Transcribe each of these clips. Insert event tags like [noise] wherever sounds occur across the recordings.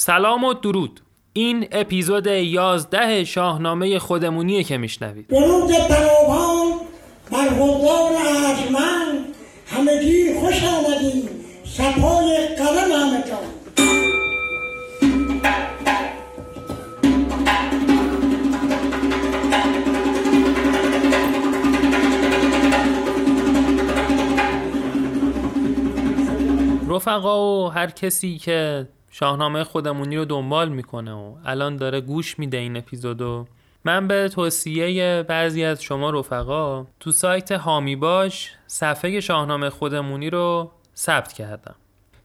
سلام و درود. این اپیزود 11 شاهنامه خودمونیه که میشنوید. درود فراوان. بر حضار ارجمند همگی خوش آمدیم. سپای قلم همه جان. رفقا و هر کسی که شاهنامه خودمونی رو دنبال می‌کنه و الان داره گوش میده این اپیزودو من به توصیه بعضی از شما رفقا تو سایت هامی باش صفحه شاهنامه خودمونی رو ثبت کردم.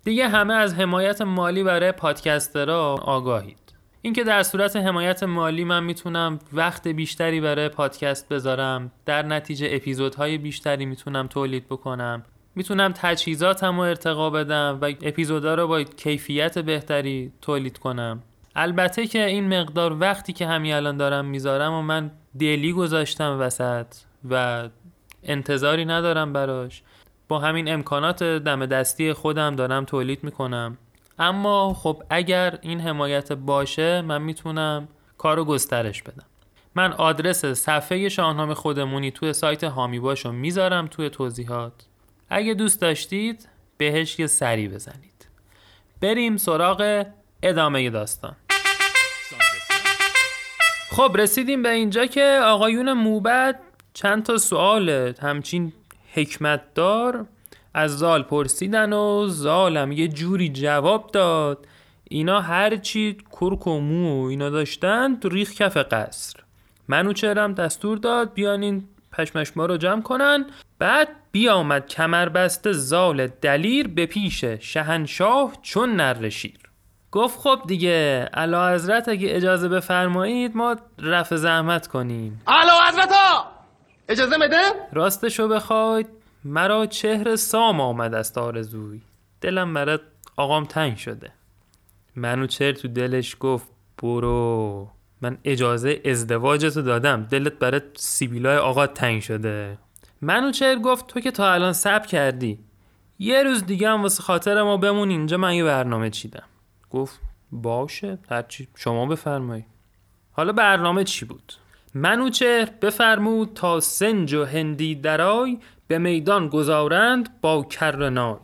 دیگه همه از حمایت مالی برای پادکسترها آگاهید. اینکه در صورت حمایت مالی من می‌تونم وقت بیشتری برای پادکست بذارم در نتیجه اپیزودهای بیشتری می‌تونم تولید بکنم. می‌تونم تجهیزاتم رو ارتقا بدم و اپیزودا رو با کیفیت بهتری تولید کنم. البته که این مقدار وقتی که همین الان دارم می‌ذارم و من دلی گذاشتم وسط و انتظاری ندارم براش. با همین امکانات دم دستی خودم دارم تولید می‌کنم. اما خب اگر این حمایت باشه من می‌تونم کارو گسترش بدم. من آدرس صفحه شاهنامه خودمونی توی سایت هامی باشو می‌ذارم توی توضیحات. اگه دوست داشتید بهش یه سری بزنید. بریم سراغ ادامه داستان. خب رسیدیم به اینجا که آقایون موبد چند تا سوال همچین حکمت دار از زال پرسیدن و زالم یه جوری جواب داد. اینا هرچی کرک و مو اینا داشتن ریخ کف قصر. منوچهرم دستور داد پشمشما رو جمع کنن. بعد بیامد کمربسته زال دلیر به پیش شهنشاه چون نرشیر گفت خب دیگه علا حضرت اگه اجازه بفرمایید ما رفع زحمت کنیم. اعلی حضرت ها اجازه بده؟ راستشو بخواید. مرا چهر سام آمد است آرزوی. دلم برات آقام تنگ شده. منوچهر تو دلش گفت برو. من اجازه ازدواجتو دادم. دلت برات سیبیلای آقا تنگ شده. منوچهر گفت تو که تا الان سب کردی. یه روز دیگه هم واسه خاطر ما بمون اینجا من یه برنامه چیدم. گفت باشه هرچی شما بفرمایید حالا برنامه چی بود؟ منوچهر بفرمود تا سنج و هندی درای به میدان گذارند با کرنای.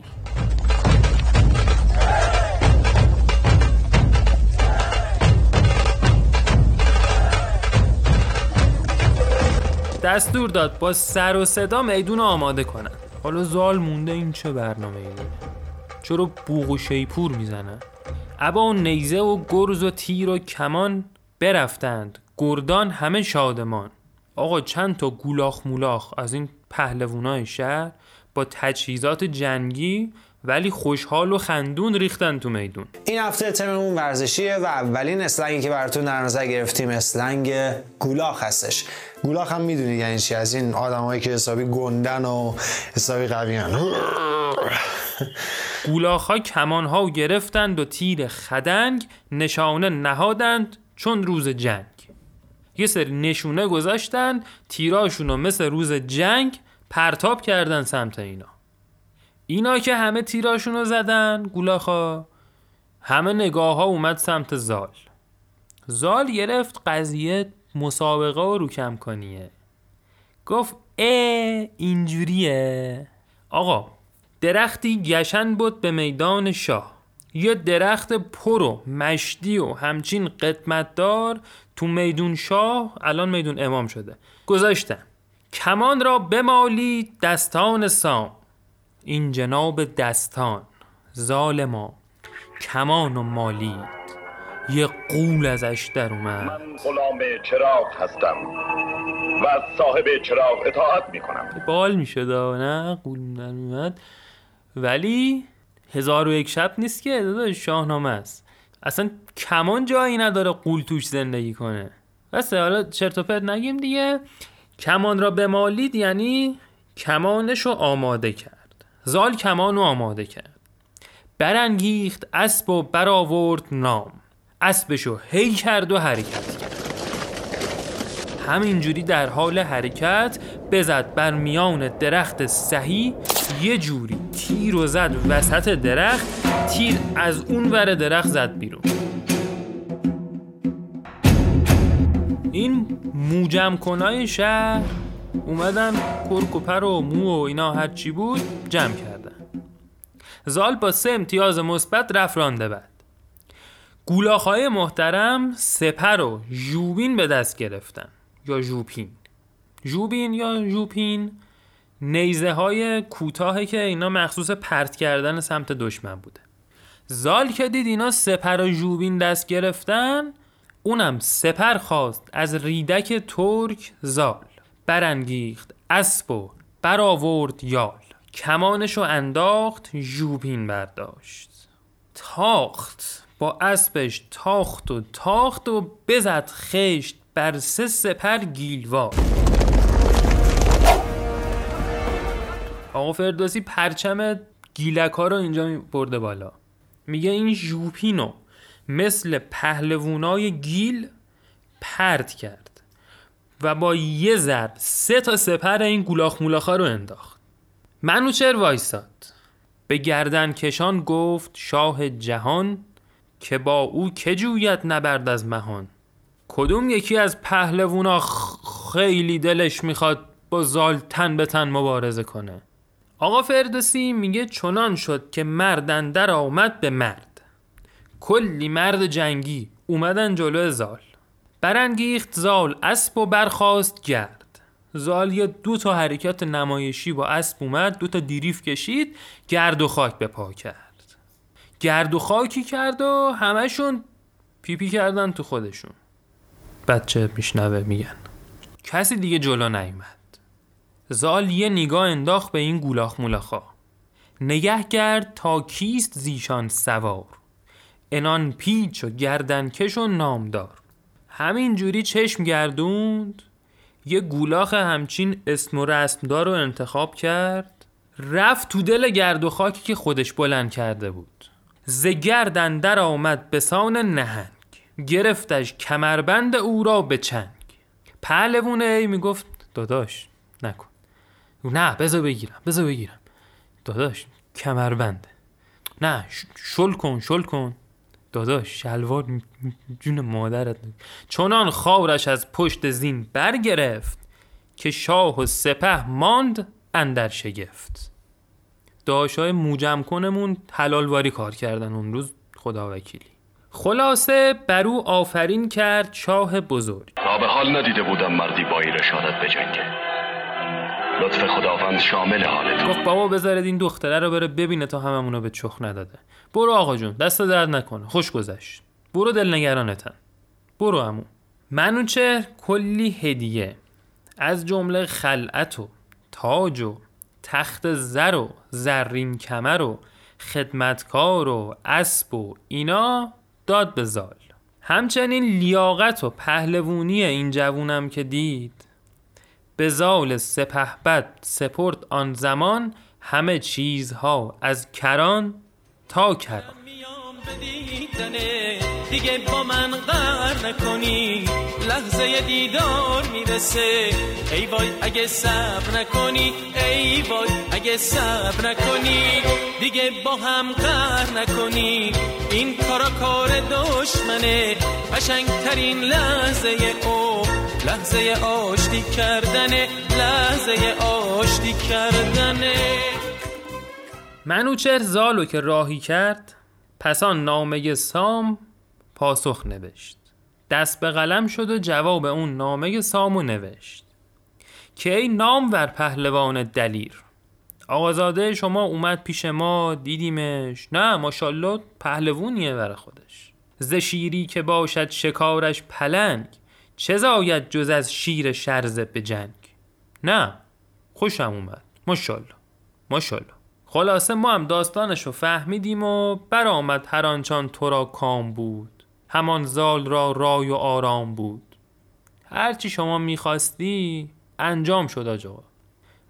دستور داد با سر و صدا میدون آماده کنن. حالا زال مونده این چه برنامه ای چرا بوغ و شیپور می‌زنن؟ ابا و نیزه و گرز و تیر و کمان برفتند. گردان همه شادمان. آقا چند تا گولاخ مولاخ از این پهلوانای شهر با تجهیزات جنگی ولی خوشحال و خندون ریختن تو میدون. این هفته تممون ورزشیه و اولین اسلنگی که براتون در نظر گرفتیم اسلنگ گولاخ هستش. گولاخ هم می‌دونید یعنی چی؟ از این آدمایی که حسابی گندن و حسابی قویان. [laughs] گولاخ ها کمان ها گرفتند و تیر خدنگ نشانه نهادند چون روز جنگ. یه سری نشونه گذاشتن تیراشون رو مثل روز جنگ پرتاب کردن سمت اینا. اینا که همه تیراشون رو زدن گولاخا. همه نگاه ها اومد سمت زال. زال گرفت قضیه مسابقه و روکم کنیه. گفت اه اینجوریه. آقا درختی گشن بود به میدان شاه. یه درخت پر و مشدی و همچین قدمت دار تو میدون شاه الان میدون امام شده. گذاشتن. کمان را بمالی دستان سام. این جناب دستان ظالما کمان و مالید. یه قول ازش در اومد. من غلام چراغ هستم و از صاحب چراغ اطاعت می کنم بال می‌شد نه؟ قول در اومد. ولی هزار و یک شب نیست که داداش شاهنامه است. اصلا کمان جایی نداره قول توش زندگی کنه. بسه حالا چرت و پرت نگیم دیگه. کمان را بمالید یعنی کمانش رو آماده کرد. زال کمان و آماده کرد. برانگیخت اسب و برآورد نام. اسبشو هی کرد و حرکت کرد. همینجوری در حال حرکت بزد بر میان درخت صحیح یه جوری تیر و زد وسط درخت تیر از اون ور درخت زد بیرون. این موجم کنای شهر اومدن کرک و پر و مو و اینا هرچی بود جمع کردن. زال با سه امتیاز مثبت رفت رانده بعد. گولاخهای محترم سپر و ژوبین به دست گرفتن. یا ژوپین. ژوبین یا ژوپین نیزه های کوتاهی که اینا مخصوص پرت کردن سمت دشمن بوده. زال که دید اینا سپر و ژوبین دست گرفتن اونم سپر خواست از ریدک ترک زال. برانگیخت اسب و برآورد یال. کمانشو انداخت ژوبین برداشت. تاخت با اسبش تاخت و تاخت و بزد خشت بر سه سپر گیلوار. آقا فردوسی پرچم گیلک رو اینجا برده بالا. میگه این ژوپینو مثل پهلوونای گیل پرت کرد. و با یه ضرب سه تا سپر این گولاخ مولاخا رو انداخت. منوچر وایساد. به گردن کشان گفت شاه جهان که با او که جوید نبرد از مهان. کدوم یکی از پهلوونا خیلی دلش می‌خواد با زال تن به تن مبارزه کنه. آقا فردوسی میگه چنان شد که مردن در آمد به مرد. کلی مرد جنگی اومدن جلو زال. برانگیخت زال اسب و برخواست گرد. زال یه دو تا حرکت نمایشی با اسب اومد دو تا دیریف کشید گرد و خاک به پا کرد. گرد و خاکی کرد و همشون پیپی کردن تو خودشون. بچه میشنوه میگن. کسی دیگه جلو نیومد. زال یه نگاه انداخت به این گولاخ مولاخا. نگه کرد تا کیست زیشان سوار. انان پیچ و گردنکش و نامدار. همین جوری چشم گردوند یه گولاخ همچین اسم و رسمدار رو انتخاب کرد رفت تو دل گرد و خاکی که خودش بلند کرده بود. ز گردن در آمد به سان نهنگ گرفتش کمربند او را به چنگ. پهلوونه ای می‌گفت داداش نکن. نه بذار بگیرم بذار بگیرم. داداش کمربنده نه شل کن شل کن. داداش شلوار جون مادرت. چنان خاورش از پشت زین برگرفت که شاه و سپه ماند اندر شگفت. داشای موجم کنمون حلالواری کار کردن اون روز خدا وکیلی. خلاصه بر آفرین کرد شاه بزرگ. تا به حال ندیده بودم مردی با ایرشادت بجنگه. لطف خداوند شامل حالت گفت بابا بذارید این دختره رو بره ببینه تا هممونو به چخ نداده. برو آقا جون دست درد نکنه. خوش گذشت. برو دلنگرانتن برو امو منوچه کلی هدیه. از جمله خلعت و تاج و تخت زر و زرین کمر و خدمتکار و اسب و اینا داد به زال. همچنین لیاقت و پهلوونی این جوونم که دید. به زال سپهبد سپرد آن زمان همه چیزها از کران تا کران. دیگه با من قر نکنی. لحظه دیدار می‌رسه. ای وای اگه صبر نکنی ای وای اگه صبر نکنی دیگه با هم قر نکنی. این کارا کار دشمنه قشنگترین لحظه او. لحظه آشتی کردنه لحظه آشتی کردنه. منوچر زالو که راهی کرد پسان نامه سام پاسخ نوشت دست به قلم شد و جواب اون نامه سامو نوشت. که ای نامور پهلوان دلیر؟ آقازاده شما اومد پیش ما دیدیمش. نه ماشالله پهلوونیه بر خودش. ز که باشد شکارش پلنگ چه زاید جز از شیر شرزه به جنگ؟ نه خوشم اومد. ماشالله ماشالله خلاصه ما هم داستانش رو فهمیدیم و برآمد هر آنچان تو را کام بود. همان زال را رای و آرام بود. هرچی شما می‌خواستی انجام شد آجا.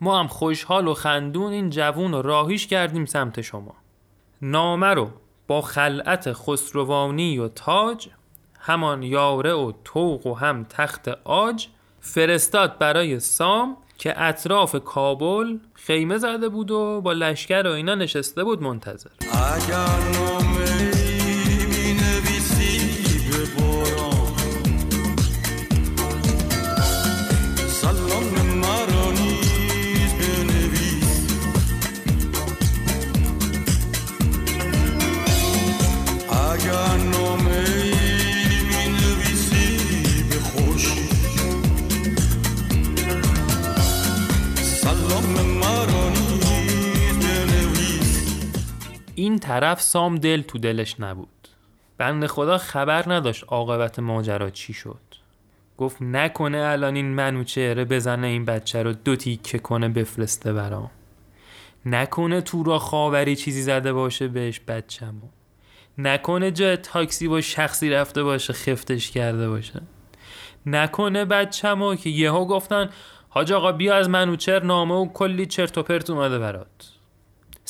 ما هم خوشحال و خندون این جوون راهیش کردیم سمت شما. نامه رو با خلعت خسروانی و تاج همان یاره و توق و هم تخت آج فرستاد برای سام که اطراف کابل خیمه زده بود و با لشکر و اینا نشسته بود منتظر. طرف سام دل تو دلش نبود. بند خدا خبر نداشت عاقبت ماجرا چی شد. گفت نکنه الان این منوچهره بزنه این بچه رو دو تیکه کنه بفرسته برام. نکنه تو را خاوری چیزی زده باشه بهش بچه‌مو. نکنه جای تاکسی با شخصی رفته باشه خفتش کرده باشه. نکنه بچه‌مو که یهو گفتن حاج آقا بیا از منوچر نامه و کلی چرت و پرت اومده برات.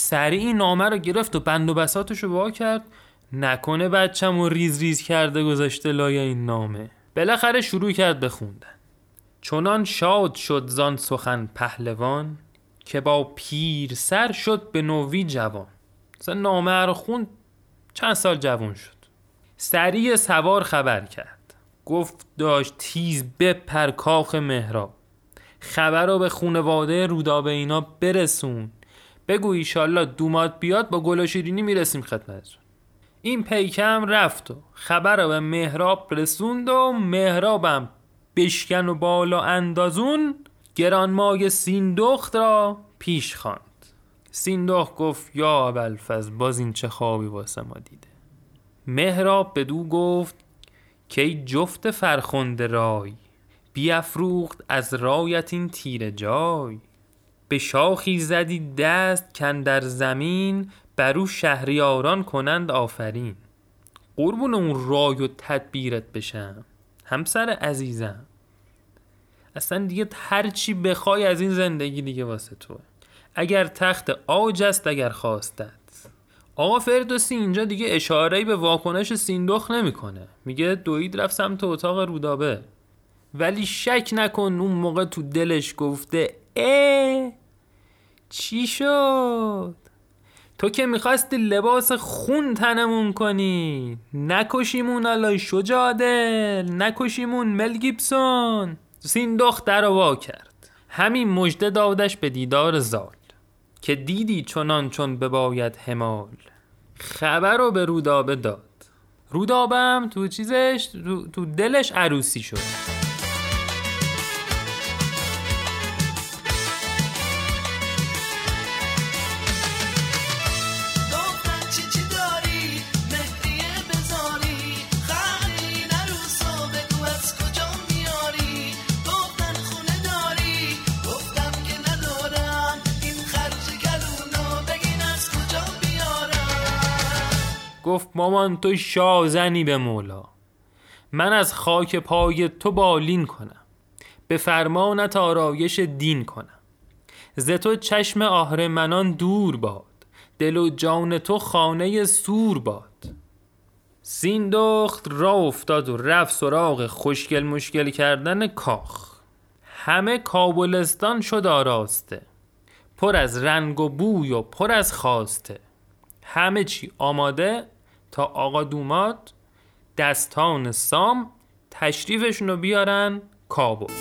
سریع این نامه رو گرفت و بند و بساتش رو وا کرد. نکنه بچه‌مو ریز ریز کرده گذاشته لای این نامه. بالاخره شروع کرد بخوندن چنان شاد شد زان سخن پهلوان که با پیر سر شد به نوی جوان. مثلا نامه رو خوند چند سال جوان شد. سریع سوار خبر کرد. گفت داشت تیز بپر کاخ مهراب. خبر رو به خونواده رودابه اینا برسون بگو ایشالله دومات بیاد با گل و شیرینی می‌رسیم خدمتتون. این پیکم رفت و خبر به مهراب رسوند و مهرابم بشکن و بالا اندازون گرانمای سیندخت را پیش خواند. سیندخت گفت یا ابوالفضل باز این چه خوابی واسه ما دیده. مهراب به دو گفت که ای جفت فرخنده رای بیافروخت از رایت این تیر جای. به شاخی زدی دست کن در زمین برو شهریاران کنند آفرین. قربون اون رای و تدبیرت بشم همسر عزیزم. اصلا دیگه هر چی بخوای از این زندگی دیگه واسه توه. اگر تخت آج است اگر خواستت. آقا فردوسی اینجا دیگه اشاره به واکنش سیندخ نمی‌کنه. میگه دوید رفت سمت اتاق رودابه. ولی شک نکن اون موقع تو دلش گفته اه چی شد؟ تو که می‌خواستی لباس خون تنمون کنی. نکشیمون الای شجادل نکشیمون مل گیبسون. سیندخت در وا کرد. همین مژده دادش به دیدار زال که دیدی چنان چون بباید همال خبر رو به رودابه داد. رودابه هم تو چیزش تو دلش عروسی شد. گفت مامان تو شازنی به مولا. من از خاک پای تو بالین کنم. به فرمانت آرایش دین کنم. ز تو چشم آهرمنان دور باد. دل و جان تو خانه سور باد. سیندخت را افتاد و رفت سراغ خوشگل مشکل کردن کاخ. همه کابلستان شد آراسته. پر از رنگ و بوی و پر از خواسته. همه چی آماده تا آقا دومات دستان سام تشریفشون رو بیارن کابل.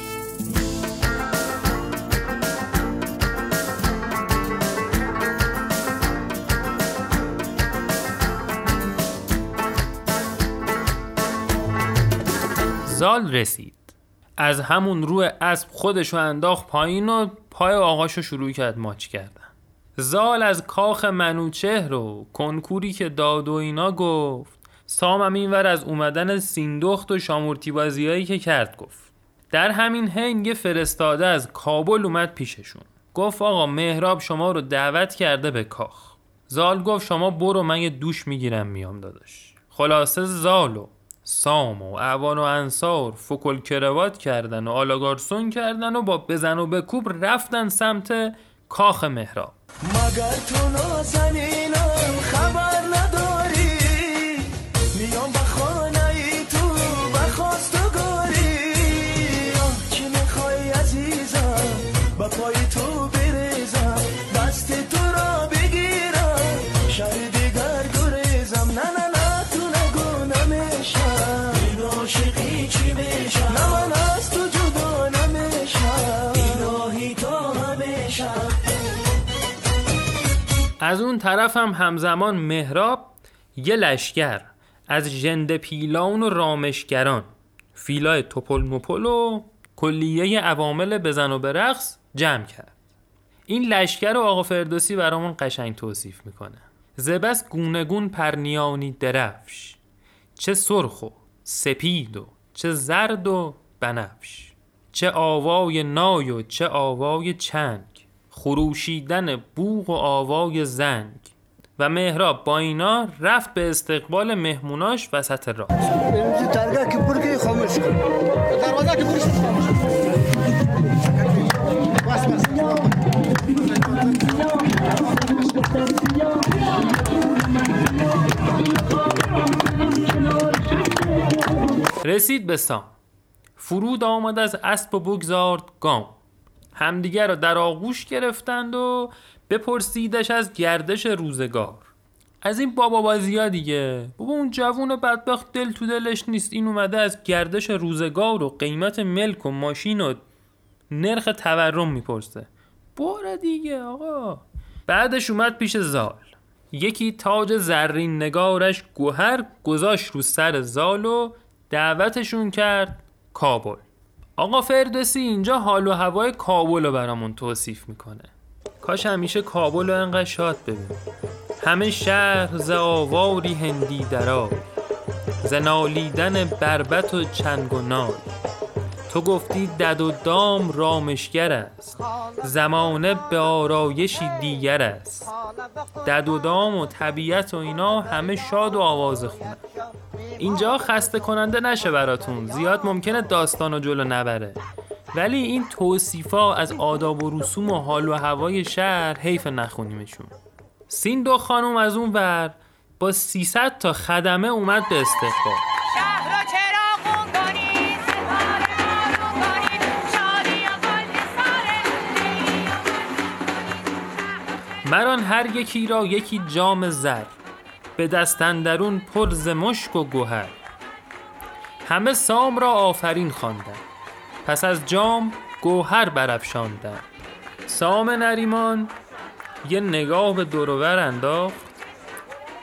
زال رسید. از همون روی اسب خودشو انداخت پایین و پای آقاشو شروع کرد ماچ کردن. زال از کاخ منوچهر و کنکوری که داد و اینا گفت. سامم اینور از اومدن سیندخت و شامورتی بازیایی که کرد گفت. در همین حین یه فرستاده از کابل اومد پیششون. گفت آقا مهراب شما رو دعوت کرده به کاخ. زال گفت شما برو من یه دوش می‌گیرم میام داداش. خلاصه زال و سام و اعوان و انصار فکل کروات کردن و آلاگارسون کردن و با بزن و بکوب رفتن سمت کاخ مهراب. مگر تو نازنینم خبر از اون طرف هم همزمان مهراب یه لشکر از ژنده پیلان و رامشگران. فیلای توپل مپل و کلیه عوامل بزن و برقص جمع کرد. این لشکر رو آقا فردوسی برامون قشنگ توصیف می‌کنه. زبس گونگون پرنیانی درفش. چه سرخ و سپید و چه زرد و بنفش. چه آوای نای و چه آوای چنگ خروشیدن بوغ و آوای زنگ و مهراب با اینا رفت به استقبال مهموناش وسط راه. رسید به سام. فرود آمد از اسب و بگذارد گام. همدیگر را در آغوش گرفتند و بپرسیدش از گردش روزگار. از این بابا بازی ها دیگه. بابا اون جوون بدبخت دل تو دلش نیست. این اومده از گردش روزگار و قیمت ملک و ماشین و نرخ تورم می‌پرسه. باره دیگه آقا. بعدش اومد پیش زال. یکی تاج زرین نگارش گوهر گذاشت رو سر زال و دعوتشون کرد کابل. آقا فردوسی اینجا حال و هوای کابل رو برامون توصیف می‌کنه. کاش همیشه کابل رو انقدر شاد ببین همه شهر ز آواری هندی درای ز نالیدن بربت و چنگ و نای. تو گفتی دد و دام رامشگر است. زمانه به آرایشی دیگر است. دد و دام و طبیعت و اینا همه شاد و آواز خونه. اینجا خسته کننده نشه براتون. زیاد ممکنه داستان و جلو نبره. ولی این توصیفا از آداب و رسوم و حال و هوای شهر حیف نخونیمشون. سیندو خانم از اون ور با 300 تا خدمه اومد به استقبال. مران هر یکی را یکی جام زر به دست اندرون پر ز مشک و گوهر. همه سام را آفرین خواندند پس از جام گوهر برافشاندند. سام نریمان یه نگاه به دورور انداخت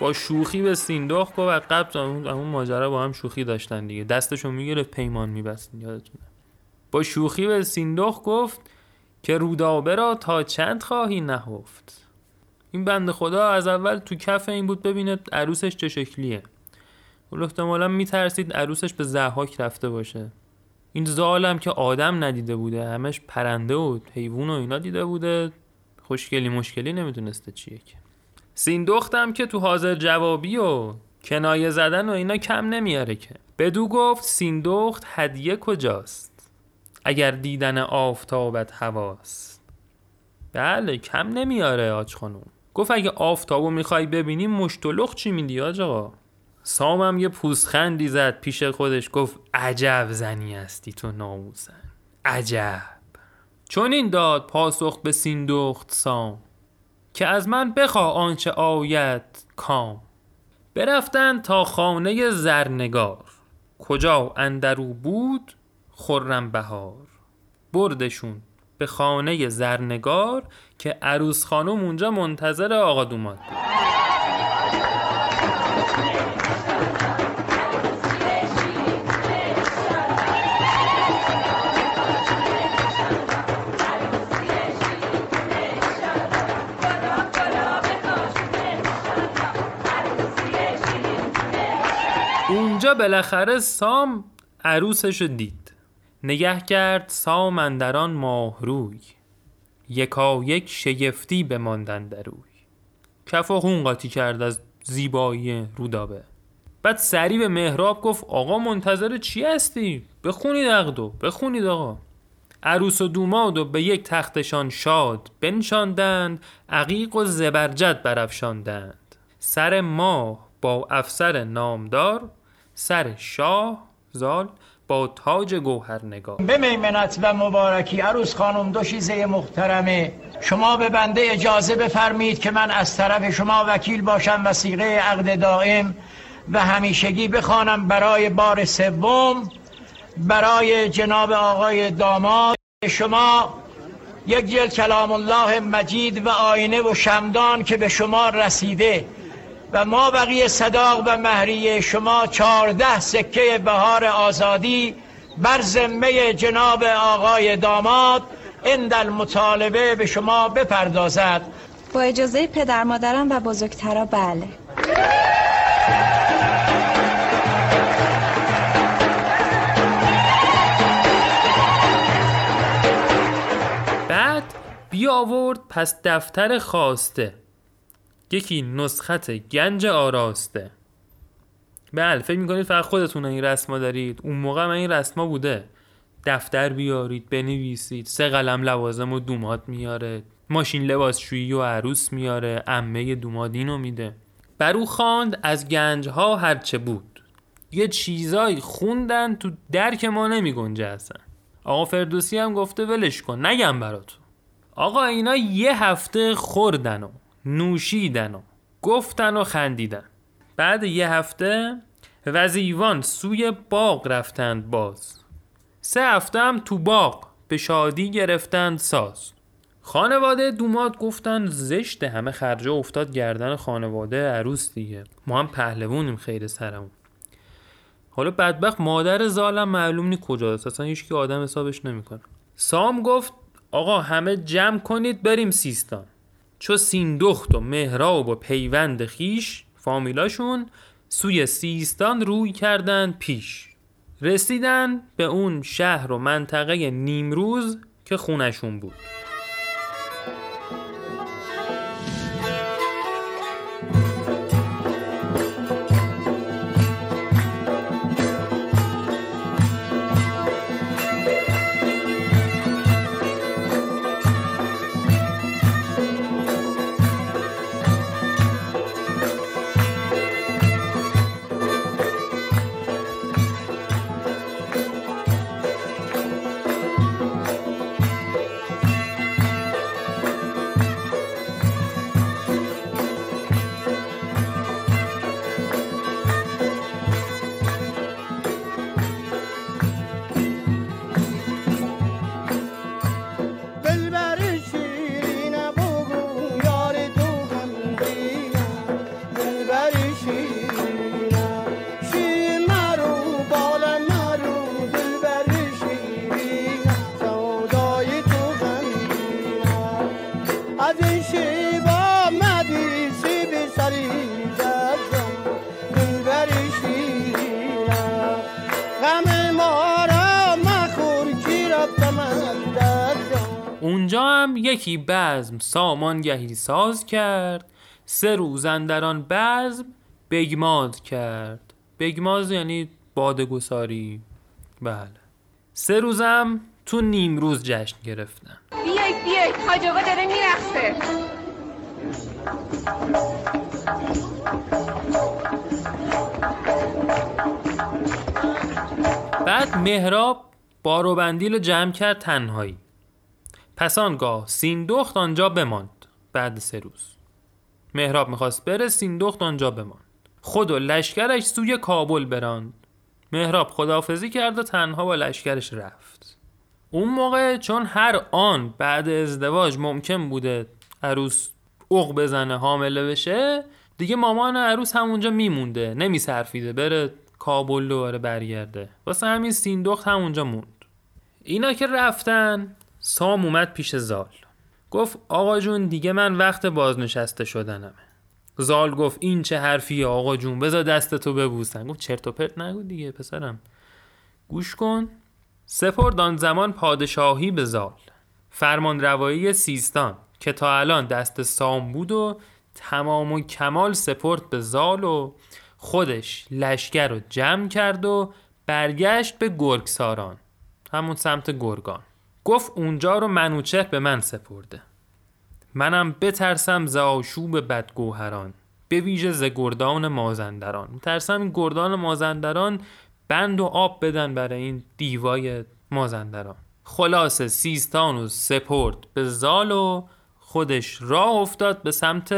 با شوخی به سیندخت گفت و قبل اون ماجرا با هم شوخی داشتن دیگه. دستشو می‌گرفت پیمان میبست یادتونه. با شوخی به سیندخت گفت که رودابه را تا چند خواهی نهفت؟ این بنده خدا از اول تو کف این بود ببینه عروسش چه شکلیه. ولی احتمالا میترسید عروسش به زحاک رفته باشه. این زالم که آدم ندیده بوده همش پرنده و حیوان و اینا دیده بوده خوشگلی مشکلی نمی‌دونسته چیه که. سیندختم که تو حاضر جوابی و کنایه زدن و اینا کم نمیاره که. بدو گفت سیندخت هدیه کجاست؟ اگر دیدن آفتابت هواست. بله کم نمیاره آج خانوم. گفت اگه آفتابو می‌خوای ببینی مشتلخ چی میدی آج آقا سامم یه پوستخندی زد پیش خودش گفت عجب زنی هستی تو ناموسن عجب. چون این داد پاسخ به سیندخت سام که از من بخوا آنچه آید کام. برفتن تا خانه زرنگار کجا اندرو بود خرم بهار. بردشون به خانه زرنگار که عروس خانم اونجا منتظر آقا دوماد بود. اونجا بالاخره سام عروسش رو دید. نگه کرد سام اندران ماه روی یکا یک شگفتی بماندن در روی کف و خون قاطی کرد از زیبایی رودابه. بعد سری به مهراب گفت آقا منتظر چی هستی؟ بخونید عقدو بخونید آقا. عروس و دوماد و به یک تختشان شاد بنشاندند عقیق و زبرجد برافشاندند. سر ماه با افسر نامدار سر شاه زال با تاج گوهر نگار به میمنت و مبارکی عروس خانم دو شیزه محترمه. شما به بنده اجازه بفرمید که من از طرف شما وکیل باشم و سیغه عقد دائم و همیشگی بخوانم برای بار سوم. برای جناب آقای داماد شما یک جلد کلام الله مجید و آینه و شمدان که به شما رسیده. و ما بقیه صداق و مهریه شما چهارده سکه بهار آزادی بر ذمه جناب آقای داماد عند المطالبه به شما بپردازد. با اجازه پدر مادرم و بزرگترا بله. بعد بی آورد پس دفتر خواسته. یکی نسخت گنج آراسته. بله فکر می‌کنید فقط خودتون این رسما دارید؟ اون موقع من این رسما بوده. دفتر بیارید بنویسید سه قلم لوازم و دوماد میاره. ماشین لباسشویی و عروس میاره. امه دومادینو میده. بر او خواند از گنج ها هرچه بود. یه چیزایی خوندن تو درک ما نمی گنجه اصلا. آقا فردوسی هم گفته ولش کن نگم براتون. آقا اینا یه هفته خوردن و نوشیدن و گفتن و خندیدن. بعد یه هفته وزیوان سوی باغ رفتند باز. سه هفته هم تو باغ به شادی گرفتند ساز. خانواده دوماد گفتن زشت همه خرجه افتاد گردن خانواده عروس دیگه. ما هم پهلوونیم خیر سرمون. حالا بدبخت مادر زالم معلوم نی کجاست اصلا هیچ کی آدم حسابش نمی‌کنه. سام گفت آقا همه جمع کنید بریم سیستان. چو سیندخت و مهراب و پیوند خیش فامیلاشون سوی سیستان روی کردن پیش. رسیدن به اون شهر و منطقه نیمروز که خونشون بود. یکی بزم سامانگهی ساز کرد سه روز اندران بزم بگماز کرد. بگماز یعنی بادگساری. بله. سه روزم تو نیمروز جشن گرفتن بیایید بیایید. حاج آقا داره میرخصه بعد مهراب بار و بندیل رو جمع کرد تنهایی. پس آنگاه سیندخت آنجا بماند. بعد سه روز. مهراب می‌خواست بره سیندخت آنجا بماند. خود و لشکرش سوی کابل براند. مهراب خداحافظی کرد و تنها با لشکرش رفت. اون موقع چون هر آن بعد ازدواج ممکن بوده عروس اق بزنه حامله بشه دیگه مامان عروس همونجا میمونده. نمیصرفیده بره کابل دوباره برگرده. واسه همین سیندخت همونجا موند. اینا که رفتن سام اومد پیش زال. گفت آقا جون دیگه من وقت بازنشسته شدنمه. زال گفت این چه حرفیه آقا جون بذار دستتو ببوسن گفت چرت و پرت نگو دیگه پسرم. گوش کن. سپرد آن زمان پادشاهی به زال. فرمان روایی سیستان که تا الان دست سام بود و تمام و کمال سپرد به زال و خودش لشکر رو جمع کرد و برگشت به گرگساران. همون سمت گرگان. گفت اونجا رو منوچه به من سپرده. منم بترسم ز آشوب بدگوهران به ویژه ز گردان مازندران. ترسم گردان مازندران بند و آب بدن برای این دیوای مازندران. خلاص سیستان و سپرد به زال و خودش راه افتاد به سمت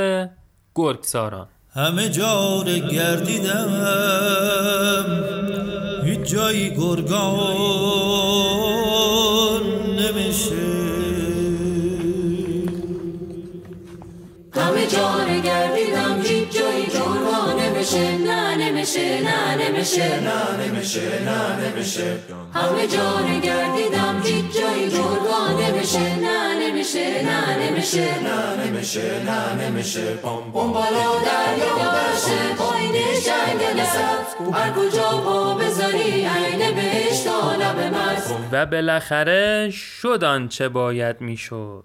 گرگساران. همه جا گردیدم هیچ جایی گرگان همه جا رو گردیدم هیچ جایی گرگا نمیشه نه نمیشه نه نمیشه نه نمیشه نه نمیشه همه جا رو گردیدم هیچ جایی گرگا نمیشه نه نمیشه نه نمیشه نه نمیشه نه نمیشه بام بام بالا دریا باشه پایین جنگل سبز هر کجا پا بذاری عین بهشت تا لب مرز و بالاخره شد آنچه باید می‌شد.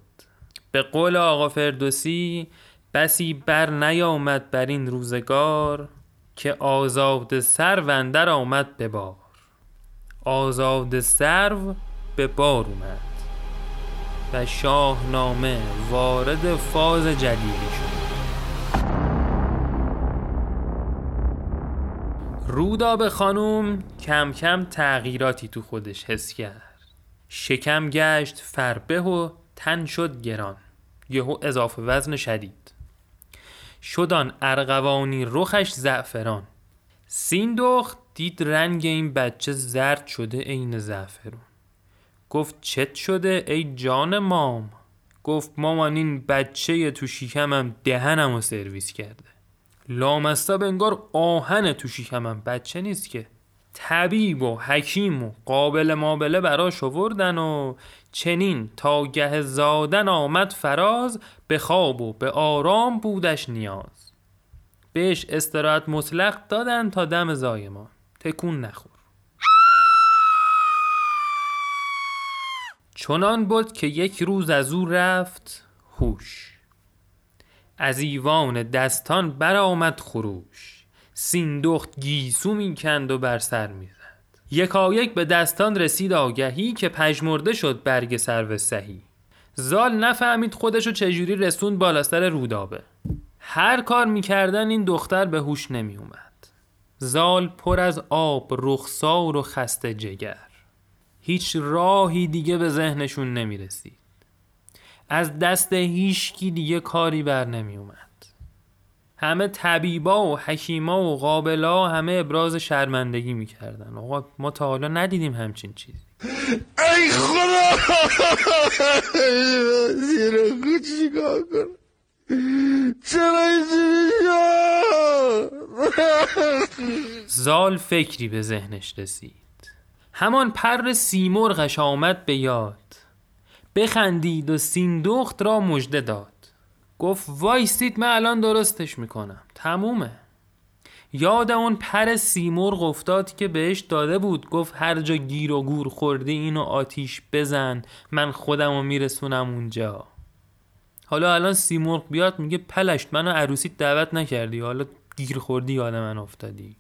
به قول آقا فردوسی بسی بر نیامد بر این روزگار که آزاد سرو اندر آمد به بار. آزاد سرو به بار اومد و شاهنامه وارد فاز جدیدی شد. روداب خانوم کم کم تغییراتی تو خودش حس کرد. شکم گشت فربه و تن شد گران. یهو اضافه وزن شدید. شدان ارغوانی رخش زعفران. سیندخت دید رنگ این بچه زرد شده عین زعفرون. گفت چت شده ای جان مام؟ گفت مامان این بچه تو شیکمم دهنمو سرویس کرده. لامستا انگار آهن تو شیکمم بچه نیست که. طبیب و حکیم و قابل مابله براش آوردن و چنین تا گه زادن آمد فراز به خواب و به آرام بودش نیاز. بهش استراحت مطلق دادن تا دم زایمان تکون نخور. چنان بود که یک روز از او رفت هوش. از ایوان دستان برآمد خروش. سیندخت گیسو می‌کند و بر سر می‌زد. یکایک به دستان رسید آگهی که پژمرده شد برگ سرو سهی. زال نفهمید خودشو چجوری رسوند بالا سر رودابه. هر کار می‌کردن این دختر به هوش نمیومد زال پر از آب رخسار و خسته جگر. هیچ راهی دیگه به ذهنشون نمی‌رسید. از دست هیچکی دیگه کاری بر نمی اومد همه طبیبا و حکیما و قابلا همه ابراز شرمندگی می‌کردن. آقا ما تا حالا ندیدیم همچین چیزی. ای خدا! زیر کنم؟ چرا؟ زال فکری به ذهنش رسید. همان پر سیمرغش آمد به یاد. بخندید و سیندخت را مژده داد. گفت وایستید من الان درستش می‌کنم. تمومه. یاد اون پر سیمرغ افتاد که بهش داده بود. گفت هر جا گیر و گور خوردی اینو آتیش بزن. من خودمو میرسونم اونجا. حالا الان سیمرغ بیاد میگه پلشت منو عروسیت دعوت نکردی. حالا گیر خوردی یاد من افتادی.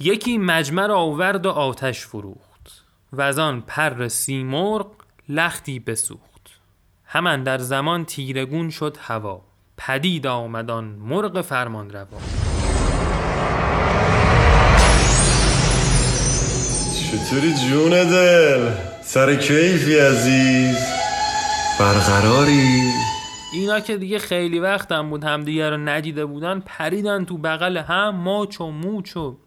یکی مجمر آورد و آتش فروخت. و از آن پر سیمرغ لختی بسوخت. همان در زمان تیرگون شد هوا. پدید آمدان مرغ فرمان روا چطوری جون دل؟ سر کیفی عزیز؟ برقراری؟ اینا که دیگه خیلی وقتم بود همدیگه رو ندیده بودن پریدن تو بغل هم ماچ و موچ و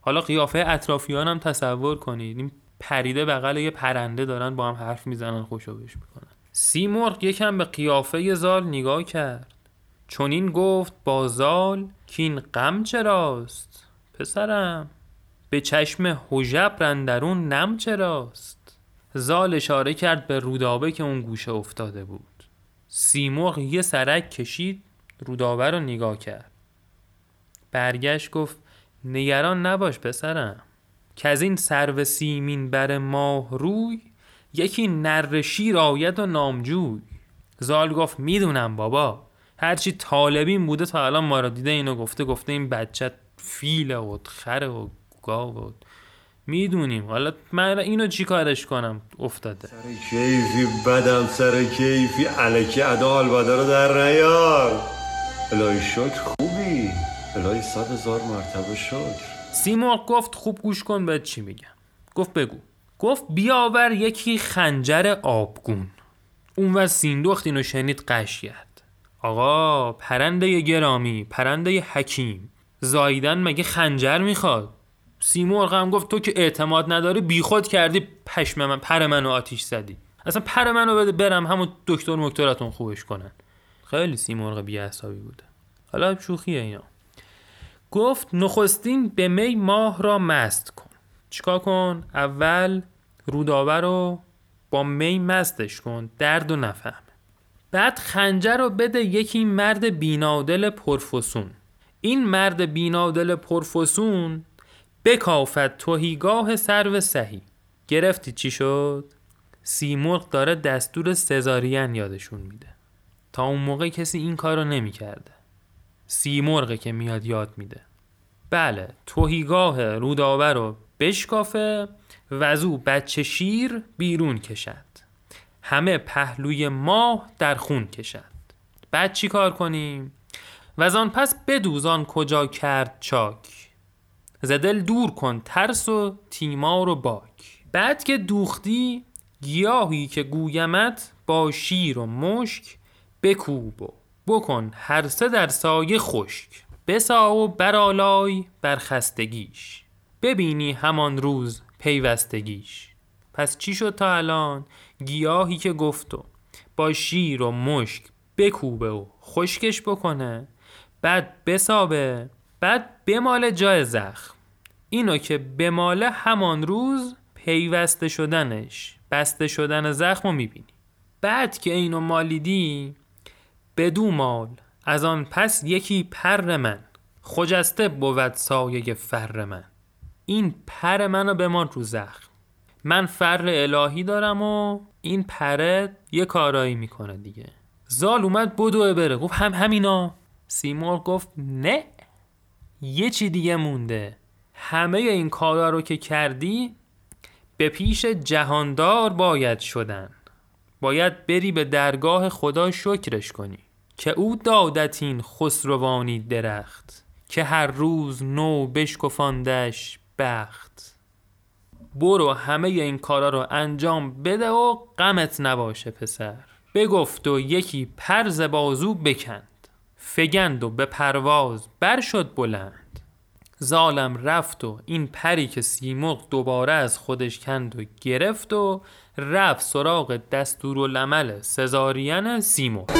حالا قیافه اطرافیان هم تصور کنید. این پریده بغل یه پرنده دارن با هم حرف می‌زنن خوشوبش می‌کنن. سیمرغ یکم به قیافه زال نگاه کرد. چون این گفت با زال که این غم چراست؟ پسرم به چشم حجب رندرون نم چراست؟ زال اشاره کرد به رودابه که اون گوشه افتاده بود. سیمرغ یه سرک کشید رودابه رو نگاه کرد. برگشت گفت نگران نباش پسرم. که از این سرو سیمین بر ماه روی یکی نر شیر آید و نامجوی. زال گفت می‌دونم بابا. هرچی طالبین بوده تا الان ما رو دیده اینو گفته گفته این بچه فیله و خره و گاو و می‌دونیم. حالا من اینو چی کارش کنم؟ افتاده. سر کیفی بدم سر کیفی علکی ادا حالبده رو در نیار. الهی شکر خوبی. الهی صد هزار مرتبه شکر. سیمرغ گفت خوب گوش کن به چی میگم؟ گفت بگو. گفت بیاور یکی خنجر آبگون. اون و سیندخت اینو شنید قش کرد آقا پرنده گرامی پرنده حکیم. زایدن مگه خنجر می‌خواد؟ سیمرغ هم گفت تو که اعتماد نداری بیخود کردی پشم من پر منو آتیش زدی. اصلا پر منو بده برم همون دکتر مکتراتون خوبش کنن. خیلی سیمرغ بی بوده. حالا شوخیه اینا. گفت نخستین به می ماه را مست کن. چیکار کن؟ اول رودابه رو با می مستش کن. درد و نفهمه بعد خنجر رو بده یکی مرد بینادل پرفسون. این مرد بینادل پرفسون بکافت توهیگاه سرو سهی. گرفتی چی شد؟ سیمرغ داره دستور سزارین یادشون میده. تا اون موقع کسی این کار رو نمی کرده سیمرغه که میاد یاد میده. بله توهیگاه رودابه رو بشکافه و از او بچه شیر بیرون کشد. همه پهلوی ماه در خون کشد بعد چی کار کنیم؟ و آن پس بدوزان کجا کرد چاک. ز دل دور کن ترس و تیمار و باک. بعد که دوختی گیاهی که گویمت با شیر و مشک بکوب و بکن هر سه در سایه خشک. بسا و برالای بر خستگیش. ببینی همان روز پیوستگیش. پس چی شد تا الان؟ گیاهی که گفتو با شیر و مشک بکوبه و خشکش بکنه بعد بسابه بعد بماله جای زخم. اینو که بماله همان روز پیوسته شدنش بسته شدن زخم رو می‌بینی. بعد که اینو مالیدی بدو مال از آن پس یکی پر من. خجسته بود سایه فر من. این پر منو بمال رو زخم. من فر الهی دارم و این پره یه کارایی می‌کنه دیگه. زال اومد بدوه بره. گفت هم همینا. سیمور گفت نه یه چی دیگه مونده. همه این کارا رو که کردی به پیش جهاندار باید شدن. باید بری به درگاه خدا شکرش کنی که او دادت این خسروانی درخت که هر روز نو بشکفاندش بخت. برو همه این کارا رو انجام بده و غمت نباشه پسر. بگفت و یکی پرز بازو بکند. فگند و به پرواز بر شد بلند. زالم رفت و این پری که سیمرغ دوباره از خودش کند و گرفت و رفت سراغ دستور لمل سزارین سیمرغ.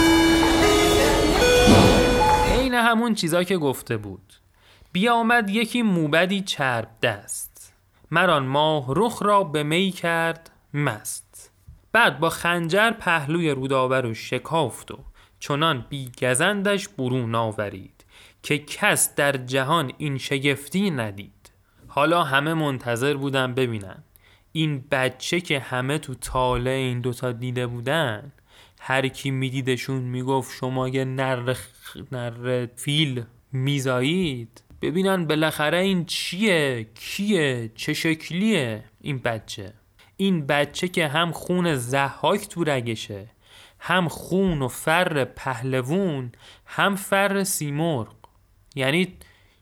عین همون چیزا که گفته بود. بیامد یکی موبدی چرب دست. مران ماه رخ را به می کرد مست. بعد با خنجر پهلوی رودابه رو شکافت و چنان بی گزندش برون آورید که کس در جهان این شگفتی ندید. حالا همه منتظر بودن ببینن. این بچه که همه تو تاله این دوتا دیده بودن هر کی میدیدشون می‌گفت شما یه نر, خ- نر فیل میزایید؟ ببینن بالاخره این چیه کیه چه شکلیه این بچه. این بچه که هم خون زحاک تو رگشه هم خون و فر پهلوون هم فر سیمرغ. یعنی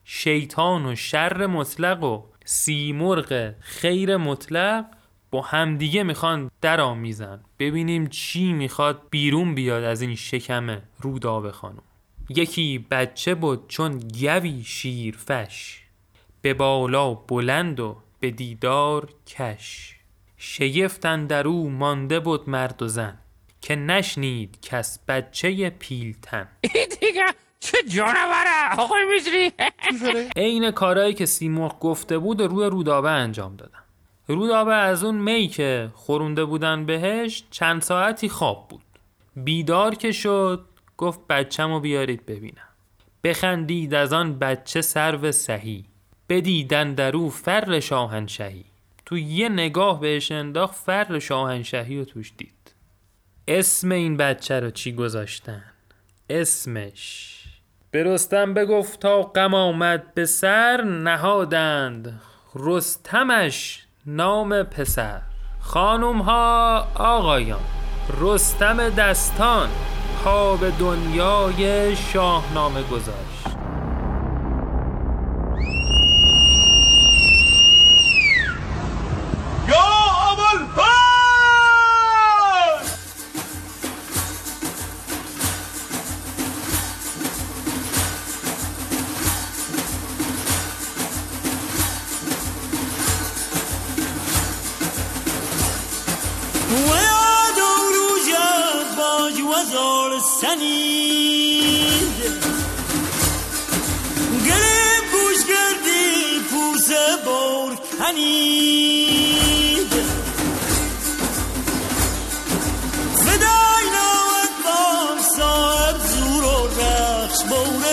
شیطان و شر مطلق و سیمرغ خیر مطلق با همدیگه می‌خوان درآمیزن. ببینیم چی می‌خواد بیرون بیاد از این شکم رودابه خانم. یکی بچه بود چون گوی شیرفش به بالا بلند و به دیدار کش. شگفتن در او مانده بود مرد و زن که نشنید کس بچه پیلتن [laughs] دیگه چه جانوره آقای میزری [laughs] عین کارهایی که سیمرغ گفته بود و روی رودابه انجام دادن. رودابه از اون می که خورونده بودن بهش چند ساعتی خواب بود. بیدار که شد گفت بچه‌مو بیارید ببینم. بخندید از آن بچه سرو سهی. بدیدن در او فر شاهنشهی. تو یه نگاه بهش انداخت فر شاهنشهی رو توش دید. اسم این بچه رو چی گذاشتن؟ اسمش. به رستم بگفت تا غم آمد به سر نهادند رستمش نام پسر. خانوم ها آقایان رستم دستان. به دنیای شاهنامه گذاشت.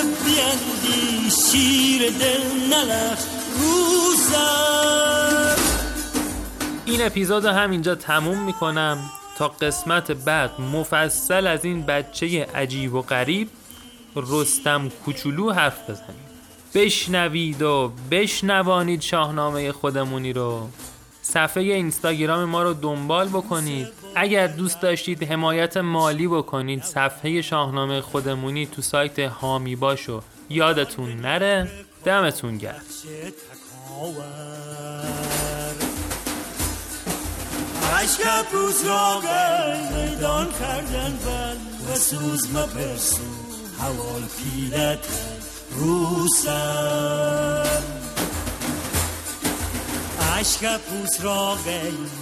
بیندی شیر دل نلخ رو سر این اپیزود همینجا تموم می‌کنم. تا قسمت بعد مفصل از این بچه عجیب و غریب رستم کوچولو حرف بزنیم. بشنوید و بشنوانید شاهنامه خودمونی رو. صفحه اینستاگرام ما رو دنبال بکنید. اگر دوست داشتید حمایت مالی بکنید صفحه شاهنامه خودمونی تو سایت هامی باشو یادتون نره. دمتون گرم. عشق پوز را میدان کردن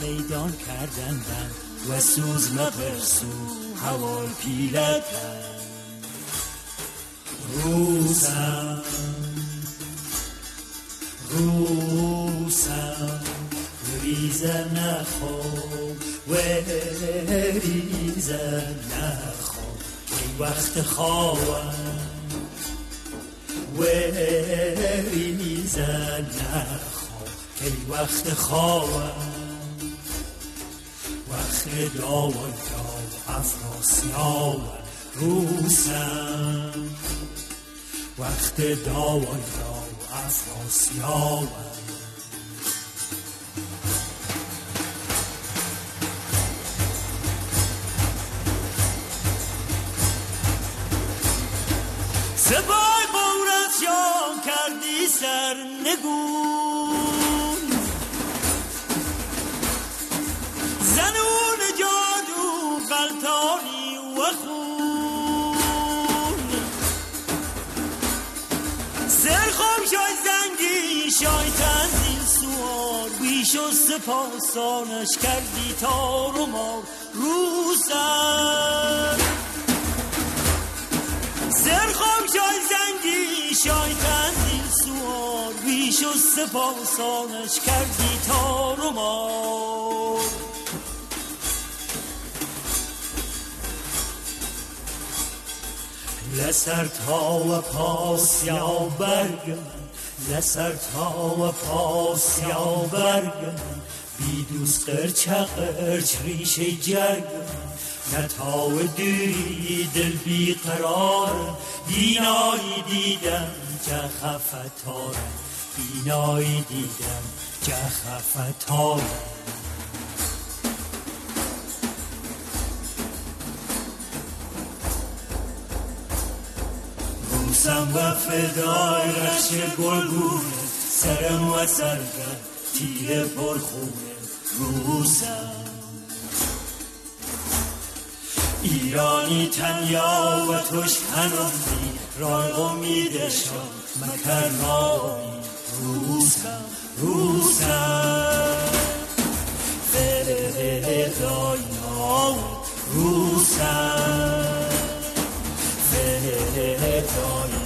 میدان کردن بل و سوز مپرسو حوال پیلت رو سر رو سر ریزه نخو و ریزه نخو ای وقت خوابم و ریزه نخو ای وقت خوابم. وقت داوان داو افراسیاب روسم وقت داوان داو افراسیاب خون سر خم شای زنگی شای تنزیل سوار بیش و سپاسانش کردی تار و مار رو سر سرخم شای زنگی شای تنزیل سوار بیش و سپاسانش کردی تار و مار لسر تا و پاس یا برگ من لسر تا و پاس یا بی دوست قرچ قرچ ریشه جرگ من نتاو دوری دل بی قرار. بینایی دیدم که خفتارم بینایی دیدم که خفتارم ببوسم و فدای رخش گلگونه. سرم و سرگر تیر پرخونه. روسم. ایرانی تنیا و توش هنانی رای امیدشان مکرانی روسم. روسم. فده داینا روسم. heads on